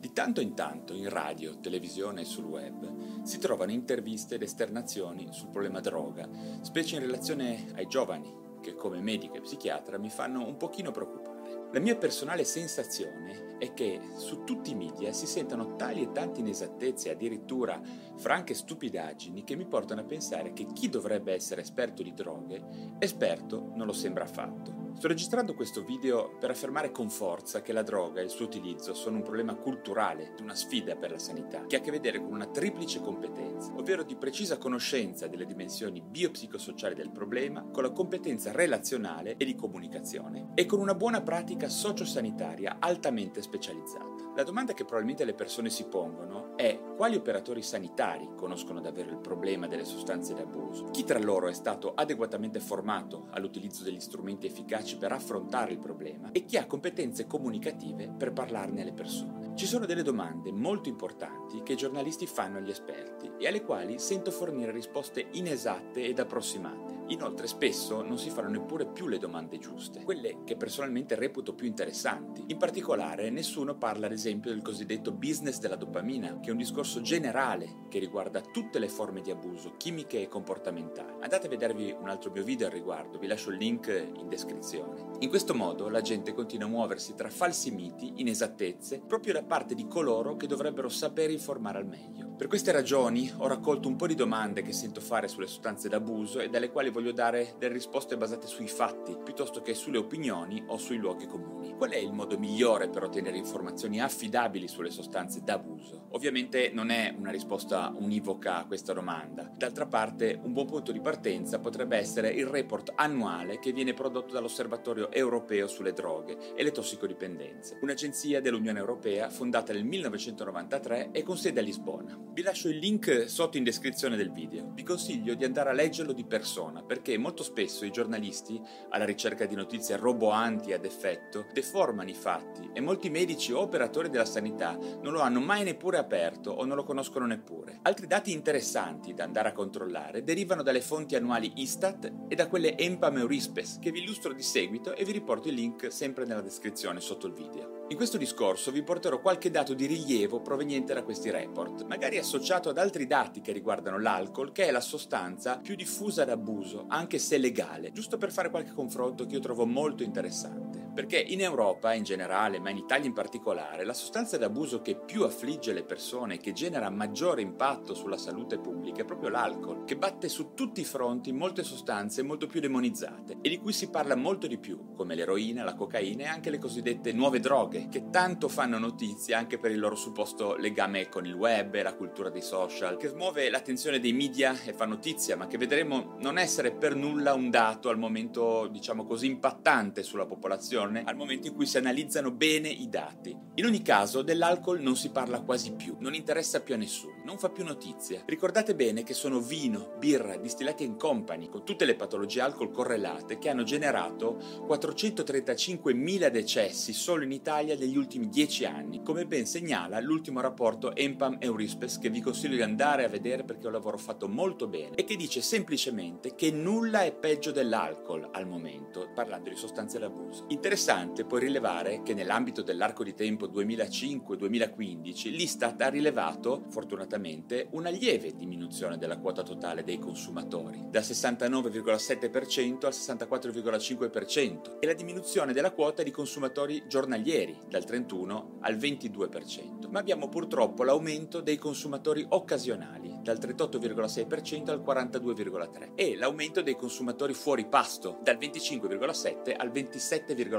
Di tanto in tanto in radio, televisione e sul web si trovano interviste ed esternazioni sul problema droga, specie in relazione ai giovani, che come medico e psichiatra mi fanno un pochino preoccupare. La mia personale sensazione è che su tutti i media si sentano tali e tante inesattezze, addirittura franche stupidaggini, che mi portano a pensare che chi dovrebbe essere esperto di droghe, esperto non lo sembra affatto. Sto registrando questo video per affermare con forza che la droga e il suo utilizzo sono un problema culturale, una sfida per la sanità, che ha a che vedere con una triplice competenza, ovvero di precisa conoscenza delle dimensioni biopsicosociali del problema, con la competenza relazionale e di comunicazione, e con una buona pratica sociosanitaria altamente specializzata. La domanda che probabilmente le persone si pongono è quali operatori sanitari conoscono davvero il problema delle sostanze d'abuso? Chi tra loro è stato adeguatamente formato all'utilizzo degli strumenti efficaci per affrontare il problema e chi ha competenze comunicative per parlarne alle persone? Ci sono delle domande molto importanti che i giornalisti fanno agli esperti e alle quali sento fornire risposte inesatte ed approssimate. Inoltre spesso non si fanno neppure più le domande giuste, quelle che personalmente reputo più interessanti. In particolare nessuno parla ad esempio del cosiddetto business della dopamina, che è un discorso generale che riguarda tutte le forme di abuso, chimiche e comportamentali. Andate a vedervi un altro mio video al riguardo, vi lascio il link in descrizione. In questo modo la gente continua a muoversi tra falsi miti, inesattezze, proprio da parte di coloro che dovrebbero sapere informare al meglio. Per queste ragioni ho raccolto un po' di domande che sento fare sulle sostanze d'abuso e dalle quali voglio dare delle risposte basate sui fatti, piuttosto che sulle opinioni o sui luoghi comuni. Qual è il modo migliore per ottenere informazioni affidabili sulle sostanze d'abuso? Ovviamente non è una risposta univoca a questa domanda. D'altra parte, un buon punto di partenza potrebbe essere il report annuale che viene prodotto dall'Osservatorio europeo sulle droghe e le tossicodipendenze, un'agenzia dell'Unione Europea fondata nel 1993 e con sede a Lisbona. Vi lascio il link sotto in descrizione del video. Vi consiglio di andare a leggerlo di persona perché molto spesso i giornalisti, alla ricerca di notizie roboanti ad effetto, deformano i fatti e molti medici o operatori della sanità non lo hanno mai neppure aperto o non lo conoscono neppure. Altri dati interessanti da andare a controllare derivano dalle fonti annuali Istat e da quelle EMPAM Eurispes che vi illustro di seguito e vi riporto il link sempre nella descrizione sotto il video. In questo discorso vi porterò qualche dato di rilievo proveniente da questi report, magari associato ad altri dati che riguardano l'alcol, che è la sostanza più diffusa d'abuso, anche se legale, giusto per fare qualche confronto che io trovo molto interessante. Perché in Europa in generale, ma in Italia in particolare, la sostanza d'abuso che più affligge le persone e che genera maggiore impatto sulla salute pubblica è proprio l'alcol, che batte su tutti i fronti molte sostanze molto più demonizzate e di cui si parla molto di più, come l'eroina, la cocaina e anche le cosiddette nuove droghe, che tanto fanno notizia anche per il loro supposto legame con il web e la cultura dei social, che smuove l'attenzione dei media e fa notizia, ma che vedremo non essere per nulla un dato al momento, diciamo così, impattante sulla popolazione al momento in cui si analizzano bene i dati. In ogni caso, dell'alcol non si parla quasi più, non interessa più a nessuno, non fa più notizie. Ricordate bene che sono vino, birra, distillati in company, con tutte le patologie alcol correlate, che hanno generato 435.000 decessi solo in Italia negli ultimi 10 anni, come ben segnala l'ultimo rapporto EMPAM Eurispes che vi consiglio di andare a vedere perché è un lavoro fatto molto bene e che dice semplicemente che nulla è peggio dell'alcol al momento, parlando di sostanze d'abuso. Interessante poi rilevare che nell'ambito dell'arco di tempo 2005-2015 l'Istat ha rilevato, fortunatamente, una lieve diminuzione della quota totale dei consumatori, dal 69,7% al 64,5% e la diminuzione della quota di consumatori giornalieri, dal 31 al 22%. Ma abbiamo purtroppo l'aumento dei consumatori occasionali, dal 38,6% al 42,3% e l'aumento dei consumatori fuori pasto, dal 25,7% al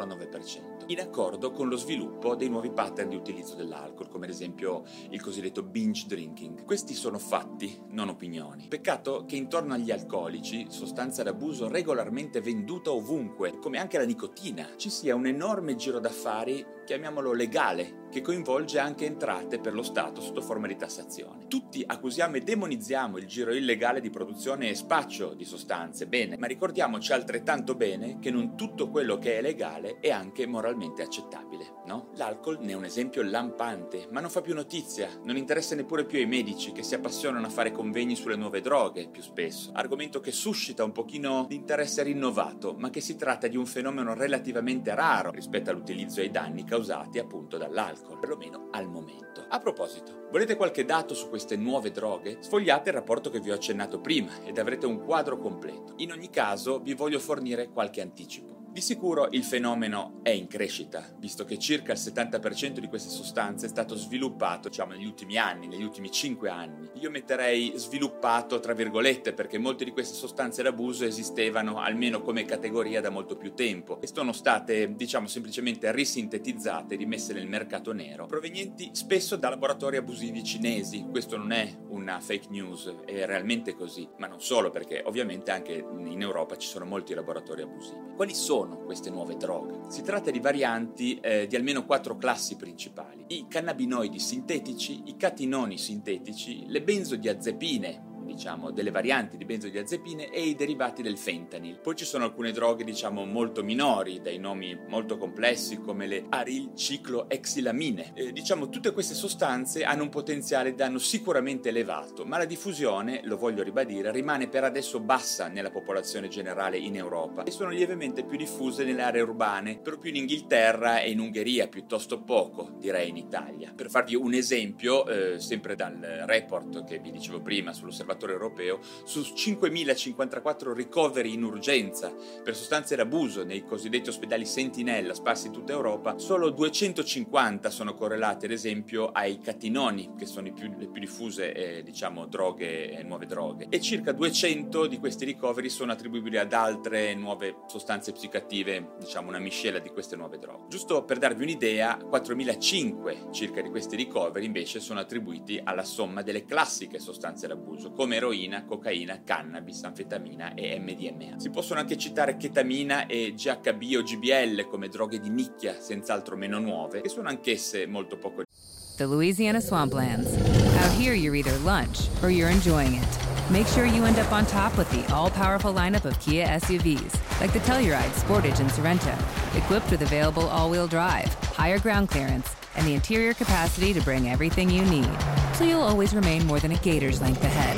27,9%, in accordo con lo sviluppo dei nuovi pattern di utilizzo dell'alcol, come ad esempio il cosiddetto binge drinking. Questi sono fatti, non opinioni. Peccato che intorno agli alcolici, sostanza d'abuso regolarmente venduta ovunque, come anche la nicotina, ci sia un enorme giro d'affari chiamiamolo legale, che coinvolge anche entrate per lo Stato sotto forma di tassazione. Tutti accusiamo e demonizziamo il giro illegale di produzione e spaccio di sostanze, bene, ma ricordiamoci altrettanto bene che non tutto quello che è legale è anche moralmente accettabile, no? L'alcol ne è un esempio lampante, ma non fa più notizia, non interessa neppure più ai medici che si appassionano a fare convegni sulle nuove droghe più spesso, argomento che suscita un pochino di interesse rinnovato, ma che si tratta di un fenomeno relativamente raro rispetto all'utilizzo e ai danni causati appunto dall'alcol alcol, perlomeno al momento. A proposito, volete qualche dato su queste nuove droghe? Sfogliate il rapporto che vi ho accennato prima ed avrete un quadro completo. In ogni caso vi voglio fornire qualche anticipo. Di sicuro il fenomeno è in crescita, visto che circa il 70% di queste sostanze è stato sviluppato, diciamo, negli ultimi anni, negli ultimi 5 anni. Io metterei sviluppato tra virgolette perché molte di queste sostanze d'abuso esistevano almeno come categoria da molto più tempo e sono state, diciamo, semplicemente risintetizzate rimesse nel mercato nero, provenienti spesso da laboratori abusivi cinesi. Questo non è una fake news, è realmente così, ma non solo perché ovviamente anche in Europa ci sono molti laboratori abusivi. Quali sono sono queste nuove droghe? Si tratta di varianti eh, di almeno quattro classi principali. I cannabinoidi sintetici, i catinoni sintetici, le benzodiazepine, diciamo, delle varianti di benzodiazepine e i derivati del fentanyl. Poi ci sono alcune droghe, diciamo, molto minori, dai nomi molto complessi come le arilcicloexilamine. Eh, diciamo, tutte queste sostanze hanno un potenziale danno sicuramente elevato, ma la diffusione, lo voglio ribadire, rimane per adesso bassa nella popolazione generale in Europa e sono lievemente più diffuse nelle aree urbane, per più in Inghilterra e in Ungheria, piuttosto poco, direi in Italia. Per farvi un esempio, eh, sempre dal report che vi dicevo prima sull'osservatorio osservatore europeo, su 5.054 ricoveri in urgenza. Per sostanze d'abuso nei cosiddetti ospedali Sentinella sparsi in tutta Europa, solo 250 sono correlati ad esempio ai catinoni, che sono più, le più diffuse eh, diciamo, droghe, eh, nuove droghe, e circa 200 di questi ricoveri sono attribuibili ad altre nuove sostanze psicoattive, diciamo una miscela di queste nuove droghe. Giusto per darvi un'idea, 4.005 circa di questi ricoveri invece sono attribuiti alla somma delle classiche sostanze d'abuso, come eroina, cocaina, cannabis, anfetamina e MDMA. Si possono anche citare chetamina e GHB o GBL come droghe di nicchia, senz'altro meno nuove, che sono anch'esse molto poco. The Louisiana Swamplands. Out here you're either lunch or you're enjoying it. Make sure you end up on top with the all-powerful lineup of Kia SUVs, like the Telluride, Sportage, and Sorento, equipped with available all-wheel drive, higher ground clearance, and the interior capacity to bring everything you need. So you'll always remain more than a gator's length ahead.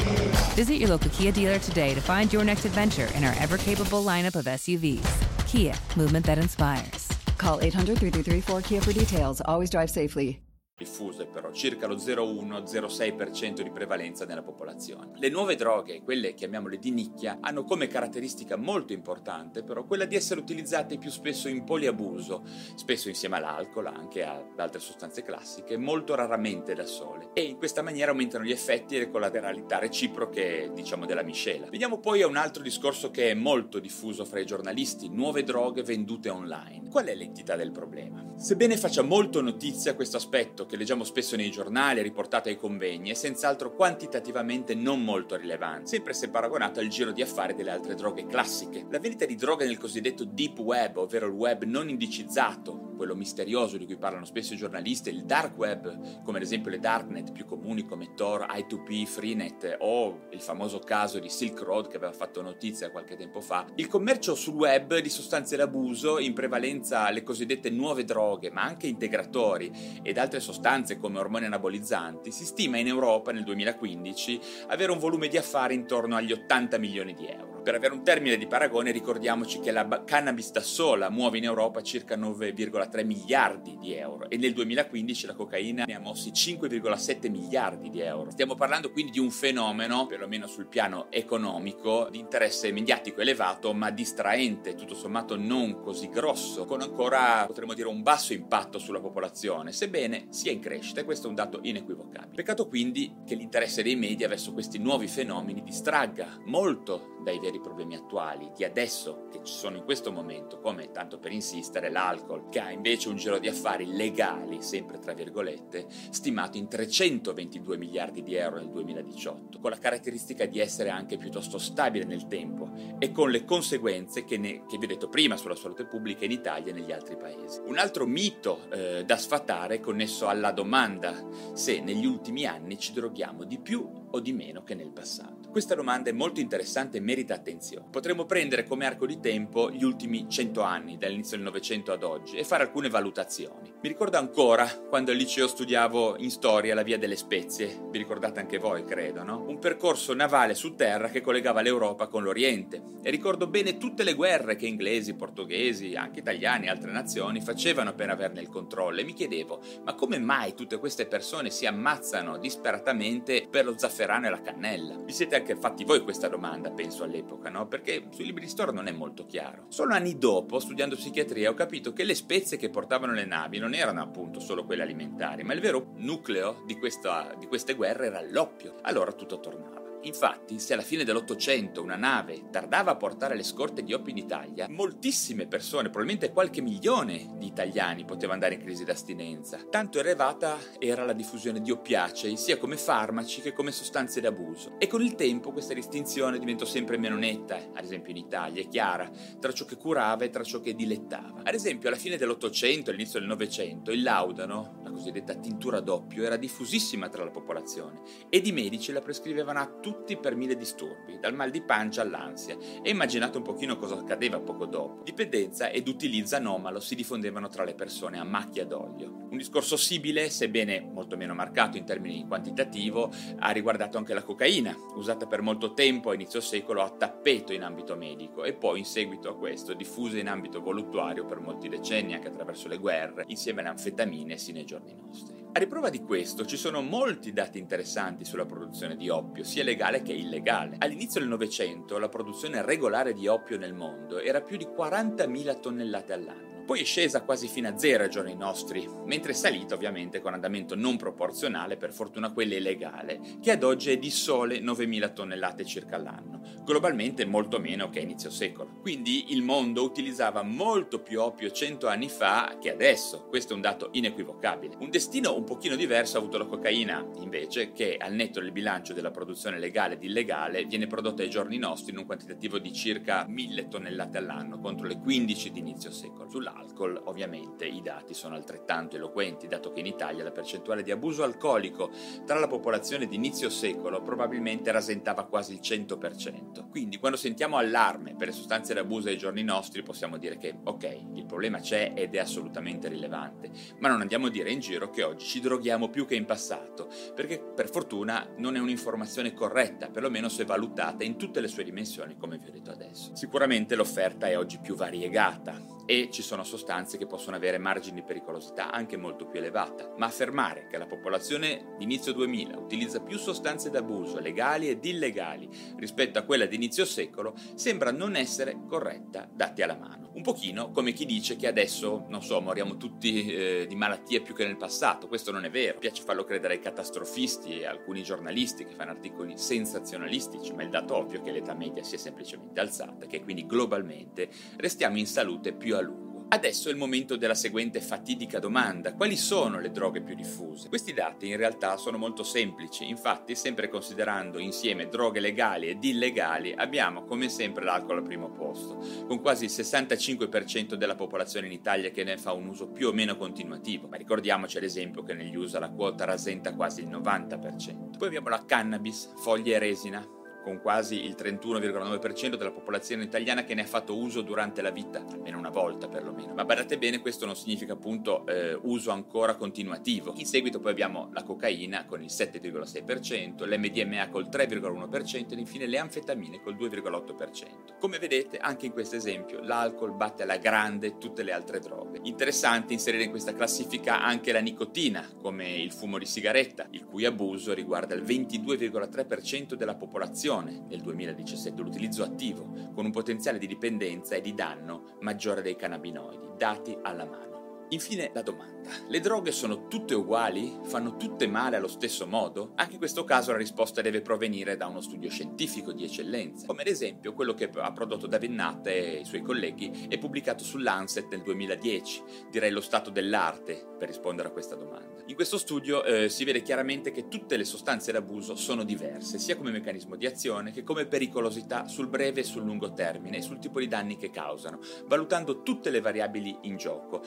Visit your local Kia dealer today to find your next adventure in our ever capable lineup of SUVs. Kia, movement that inspires. Call 800 333 4KIA for details. Always drive safely. Diffuse però, circa lo 0,1-0,6% di prevalenza nella popolazione. Le nuove droghe, quelle chiamiamole di nicchia, hanno come caratteristica molto importante però quella di essere utilizzate più spesso in poliabuso, spesso insieme all'alcol, anche ad altre sostanze classiche, molto raramente da sole. E in questa maniera aumentano gli effetti e le collateralità reciproche, diciamo, della miscela. Veniamo poi a un altro discorso che è molto diffuso fra i giornalisti, nuove droghe vendute online. Qual è l'entità del problema? Sebbene faccia molto notizia questo aspetto che leggiamo spesso nei giornali riportato ai convegni, è senz'altro quantitativamente non molto rilevante, sempre se paragonato al giro di affari delle altre droghe classiche. La vendita di droghe nel cosiddetto deep web, ovvero il web non indicizzato, quello misterioso di cui parlano spesso i giornalisti, il dark web, come ad esempio le darknet più comuni come Tor, I2P, Freenet o il famoso caso di Silk Road che aveva fatto notizia qualche tempo fa, il commercio sul web di sostanze d'abuso, in prevalenza le cosiddette nuove droghe, ma anche integratori ed altre sostanze come ormoni anabolizzanti, si stima in Europa nel 2015 avere un volume di affari intorno agli 80 milioni di euro. Per avere un termine di paragone ricordiamoci che la cannabis da sola muove in Europa circa 9,3 miliardi di euro e nel 2015 la cocaina ne ha mossi 5,7 miliardi di euro. Stiamo parlando quindi di un fenomeno, perlomeno sul piano economico, di interesse mediatico elevato ma distraente, tutto sommato non così grosso, con ancora potremmo dire un basso impatto sulla popolazione, sebbene sia in crescita e questo è un dato inequivocabile. Peccato quindi che l'interesse dei media verso questi nuovi fenomeni distragga molto dai veri veri problemi attuali, di adesso che ci sono in questo momento, come tanto per insistere l'alcol, che ha invece un giro di affari legali, sempre tra virgolette, stimato in 322 miliardi di euro nel 2018, con la caratteristica di essere anche piuttosto stabile nel tempo e con le conseguenze che, ne, che vi ho detto prima sulla salute pubblica in Italia e negli altri paesi. Un altro mito eh, da sfatare è connesso alla domanda se negli ultimi anni ci droghiamo di più o di meno che nel passato. Questa domanda è molto interessante e merita attenzione. Potremmo prendere come arco di tempo gli ultimi 100 anni, dall'inizio del Novecento ad oggi, e fare alcune valutazioni. Mi ricordo ancora quando al liceo studiavo in storia la via delle spezie, vi ricordate anche voi, credo, no? Un percorso navale su terra che collegava l'Europa con l'Oriente. E ricordo bene tutte le guerre che inglesi, portoghesi, anche italiani e altre nazioni facevano per averne il controllo. E mi chiedevo, ma come mai tutte queste persone si ammazzano disperatamente per lo zafferano e la cannella? Vi siete anche fatti voi questa domanda, penso all'epoca, no? Perché sui libri di storia non è molto chiaro. Solo anni dopo, studiando psichiatria, ho capito che le spezie che portavano le navi non erano appunto solo quelle alimentari, ma il vero nucleo di, questa, di queste guerre era l'oppio. Allora tutto tornava. Infatti, se alla fine dell'Ottocento una nave tardava a portare le scorte di oppio in Italia, moltissime persone, probabilmente qualche milione di italiani, poteva andare in crisi d'astinenza. Tanto elevata era la diffusione di oppiacei, sia come farmaci che come sostanze d'abuso. E con il tempo questa distinzione diventò sempre meno netta, ad esempio in Italia, è chiara, tra ciò che curava e tra ciò che dilettava. Ad esempio, alla fine dell'Ottocento e all'inizio del Novecento, il laudano, la cosiddetta tintura d'oppio, era diffusissima tra la popolazione ed i medici la prescrivevano a tutti per mille disturbi, dal mal di pancia all'ansia, e immaginate un pochino cosa accadeva poco dopo. Dipendenza ed utilizzo anomalo si diffondevano tra le persone a macchia d'olio. Un discorso simile, sebbene molto meno marcato in termini quantitativo, ha riguardato anche la cocaina, usata per molto tempo a inizio secolo a tappeto in ambito medico e poi in seguito a questo diffusa in ambito voluttuario per molti decenni anche attraverso le guerre, insieme alle anfetamine sino ai giorni nostri. A riprova di questo ci sono molti dati interessanti sulla produzione di oppio, sia legale che illegale. All'inizio del Novecento la produzione regolare di oppio nel mondo era più di 40.000 tonnellate all'anno poi è scesa quasi fino a zero ai giorni nostri, mentre è salita ovviamente con andamento non proporzionale, per fortuna quella illegale, che ad oggi è di sole 9.000 tonnellate circa all'anno, globalmente molto meno che a inizio secolo. Quindi il mondo utilizzava molto più oppio 100 anni fa che adesso, questo è un dato inequivocabile. Un destino un pochino diverso ha avuto la cocaina, invece, che al netto del bilancio della produzione legale ed illegale viene prodotta ai giorni nostri in un quantitativo di circa 1000 tonnellate all'anno contro le 15 di inizio secolo. Sulla dell'alcol, ovviamente i dati sono altrettanto eloquenti, dato che in Italia la percentuale di abuso alcolico tra la popolazione di inizio secolo probabilmente rasentava quasi il 100%. Quindi quando sentiamo allarme per le sostanze d'abuso ai giorni nostri possiamo dire che ok, il problema c'è ed è assolutamente rilevante, ma non andiamo a dire in giro che oggi ci droghiamo più che in passato, perché per fortuna non è un'informazione corretta, perlomeno se valutata in tutte le sue dimensioni come vi ho detto adesso. Sicuramente l'offerta è oggi più variegata e ci sono sostanze che possono avere margini di pericolosità anche molto più elevata, ma affermare che la popolazione di inizio 2000 utilizza più sostanze d'abuso legali ed illegali rispetto a quella di inizio secolo sembra non essere corretta dati alla mano. Un pochino come chi dice che adesso, non so, moriamo tutti eh, di malattie più che nel passato, questo non è vero, piace farlo credere ai catastrofisti e a alcuni giornalisti che fanno articoli sensazionalistici, ma il dato ovvio è che l'età media si è semplicemente alzata, che quindi globalmente restiamo in salute più a lungo. Adesso è il momento della seguente fatidica domanda. Quali sono le droghe più diffuse? Questi dati in realtà sono molto semplici, infatti sempre considerando insieme droghe legali ed illegali abbiamo come sempre l'alcol al primo posto, con quasi il 65% della popolazione in Italia che ne fa un uso più o meno continuativo, ma ricordiamoci ad esempio che negli USA la quota rasenta quasi il 90%. Poi abbiamo la cannabis, foglie e resina, con quasi il 31,9% della popolazione italiana che ne ha fatto uso durante la vita, almeno una volta perlomeno. Ma badate bene, questo non significa appunto eh, uso ancora continuativo. In seguito poi abbiamo la cocaina con il 7,6%, l'MDMA col 3,1% ed infine le anfetamine col 2,8%. Come vedete, anche in questo esempio, l'alcol batte alla grande tutte le altre droghe. Interessante inserire in questa classifica anche la nicotina, come il fumo di sigaretta, il cui abuso riguarda il 22,3% della popolazione riduzione nel 2017 l'utilizzo attivo, con un potenziale di dipendenza e di danno maggiore dei cannabinoidi, dati alla mano. Infine la domanda. Le droghe sono tutte uguali? Fanno tutte male allo stesso modo? Anche in questo caso la risposta deve provenire da uno studio scientifico di eccellenza, come ad esempio quello che ha prodotto David Nutt e i suoi colleghi e pubblicato su Lancet nel 2010, direi lo stato dell'arte per rispondere a questa domanda. In questo studio eh, si vede chiaramente che tutte le sostanze d'abuso sono diverse, sia come meccanismo di azione che come pericolosità sul breve e sul lungo termine e sul tipo di danni che causano, valutando tutte le variabili in gioco,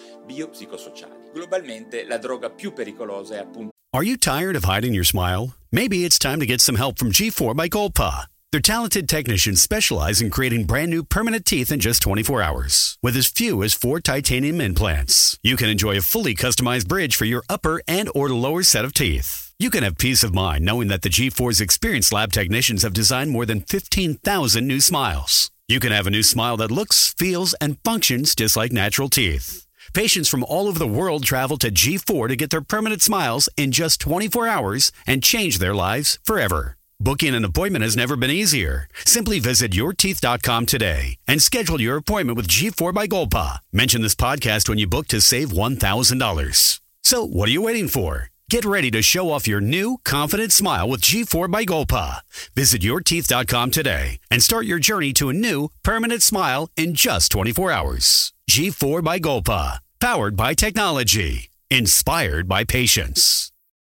biopsicosociali. Globalmente la droga più pericolosa è appunto Are you tired of hiding your smile? Maybe it's time to get some help from G4 by Golpa. Their talented technicians specialize in creating brand new permanent teeth in just 24 hours. With as few as four titanium implants, you can enjoy a fully customized bridge for your upper and or lower set of teeth. You can have peace of mind knowing that the G4's experienced lab technicians have designed more than 15,000 new smiles. You can have a new smile that looks, feels, and functions just like natural teeth. Patients from all over the world travel to G4 to get their permanent smiles in just 24 hours and change their lives forever. Booking an appointment has never been easier. Simply visit yourteeth.com today and schedule your appointment with G4 by Golpa. Mention this podcast when you book to save $1,000. So, what are you waiting for? Get ready to show off your new, confident smile with G4 by Golpa. Visit yourteeth.com today and start your journey to a new, permanent smile in just 24 hours. G4 by Golpa. Powered by technology. Inspired by patience.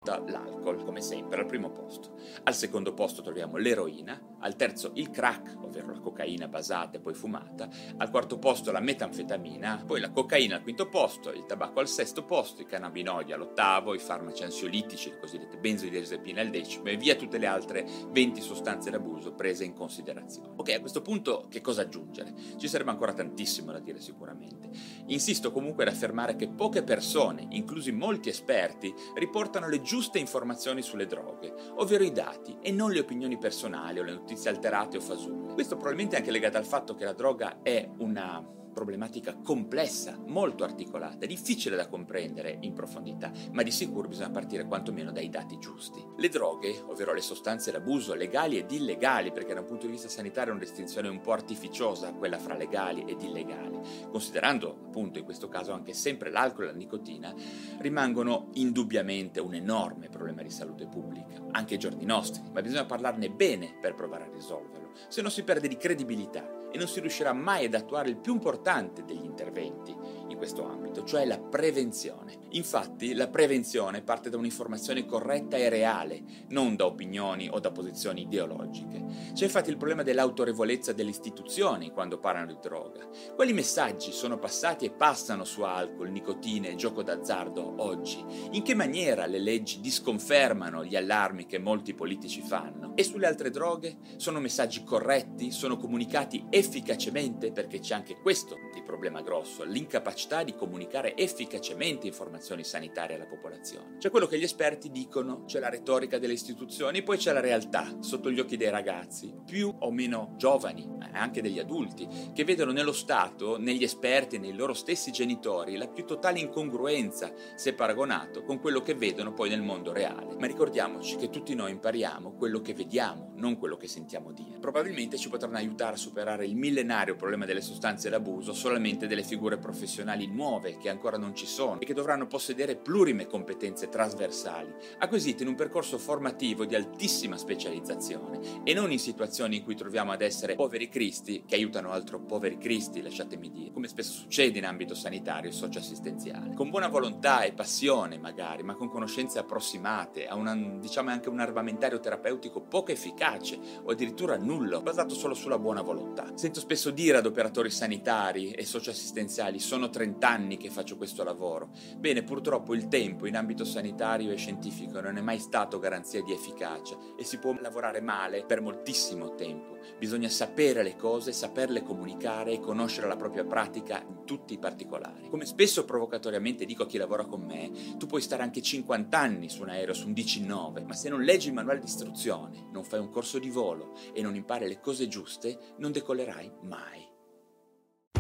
L'alcol, come sempre, al primo posto. Al secondo posto troviamo l'eroina, al terzo il crack, ovvero la cocaina basata e poi fumata, al quarto posto la metanfetamina, poi la cocaina al quinto posto, il tabacco al sesto posto, i cannabinoidi all'ottavo, i farmaci ansiolitici, le cosiddette benzodiazepine al decimo e via tutte le altre 20 sostanze d'abuso prese in considerazione. Ok, a questo punto che cosa aggiungere? Ci sarebbe ancora tantissimo da dire sicuramente. Insisto comunque ad affermare che poche persone, inclusi molti esperti, riportano le giuste informazioni sulle droghe, ovvero i dati dati e non le opinioni personali o le notizie alterate o fasulle. Questo probabilmente è anche legato al fatto che la droga è una problematica complessa, molto articolata, difficile da comprendere in profondità, ma di sicuro bisogna partire quantomeno dai dati giusti. Le droghe, ovvero le sostanze d'abuso legali ed illegali, perché da un punto di vista sanitario è una distinzione un po' artificiosa quella fra legali ed illegali, considerando appunto in questo caso anche sempre l'alcol e la nicotina, rimangono indubbiamente un enorme problema di salute pubblica, anche ai giorni nostri, ma bisogna parlarne bene per provare a risolverlo, se no si perde di credibilità e non si riuscirà mai ad attuare il più importante degli interventi in questo ambito, cioè la prevenzione. Infatti la prevenzione parte da un'informazione corretta e reale, non da opinioni o da posizioni ideologiche. C'è infatti il problema dell'autorevolezza delle istituzioni quando parlano di droga. Quali messaggi sono passati e passano su alcol, nicotina e gioco d'azzardo oggi? In che maniera le leggi disconfermano gli allarmi che molti politici fanno? E sulle altre droghe? Sono messaggi corretti? Sono comunicati efficacemente? Perché c'è anche questo il problema grosso, l'incapacità di comunicare efficacemente informazioni sanitarie alla popolazione. C'è quello che gli esperti dicono, c'è la retorica delle istituzioni, poi c'è la realtà sotto gli occhi dei ragazzi, più o meno giovani, anche degli adulti, che vedono nello Stato, negli esperti nei loro stessi genitori la più totale incongruenza se paragonato con quello che vedono poi nel mondo reale. Ma ricordiamoci che tutti noi impariamo quello che vediamo, non quello che sentiamo dire. Probabilmente ci potranno aiutare a superare il millenario problema delle sostanze d'abuso solamente delle figure professionali nuove che ancora non ci sono e che dovranno possedere plurime competenze trasversali, acquisite in un percorso formativo di altissima specializzazione e non in situazioni in cui troviamo ad essere poveri cristi che aiutano altro poveri cristi, lasciatemi dire, come spesso succede in ambito sanitario e socioassistenziale. Con buona volontà e passione magari, ma con conoscenze approssimate, a una, diciamo anche un armamentario terapeutico poco efficace o addirittura nullo, basato solo sulla buona volontà. Sento spesso dire ad operatori sanitari e socioassistenziali sono 30 anni che faccio questo lavoro. Bene, purtroppo il tempo in ambito sanitario e scientifico non è mai stato garanzia di efficacia e si può lavorare male per moltissimo tempo. Bisogna sapere le cose, saperle comunicare e conoscere la propria pratica in tutti i particolari. Come spesso provocatoriamente dico a chi lavora con me, tu puoi stare anche 50 anni su un aereo, su un DC-9, ma se non leggi il manuale di istruzione, non fai un corso di volo e non impari le cose giuste, non decollerai mai.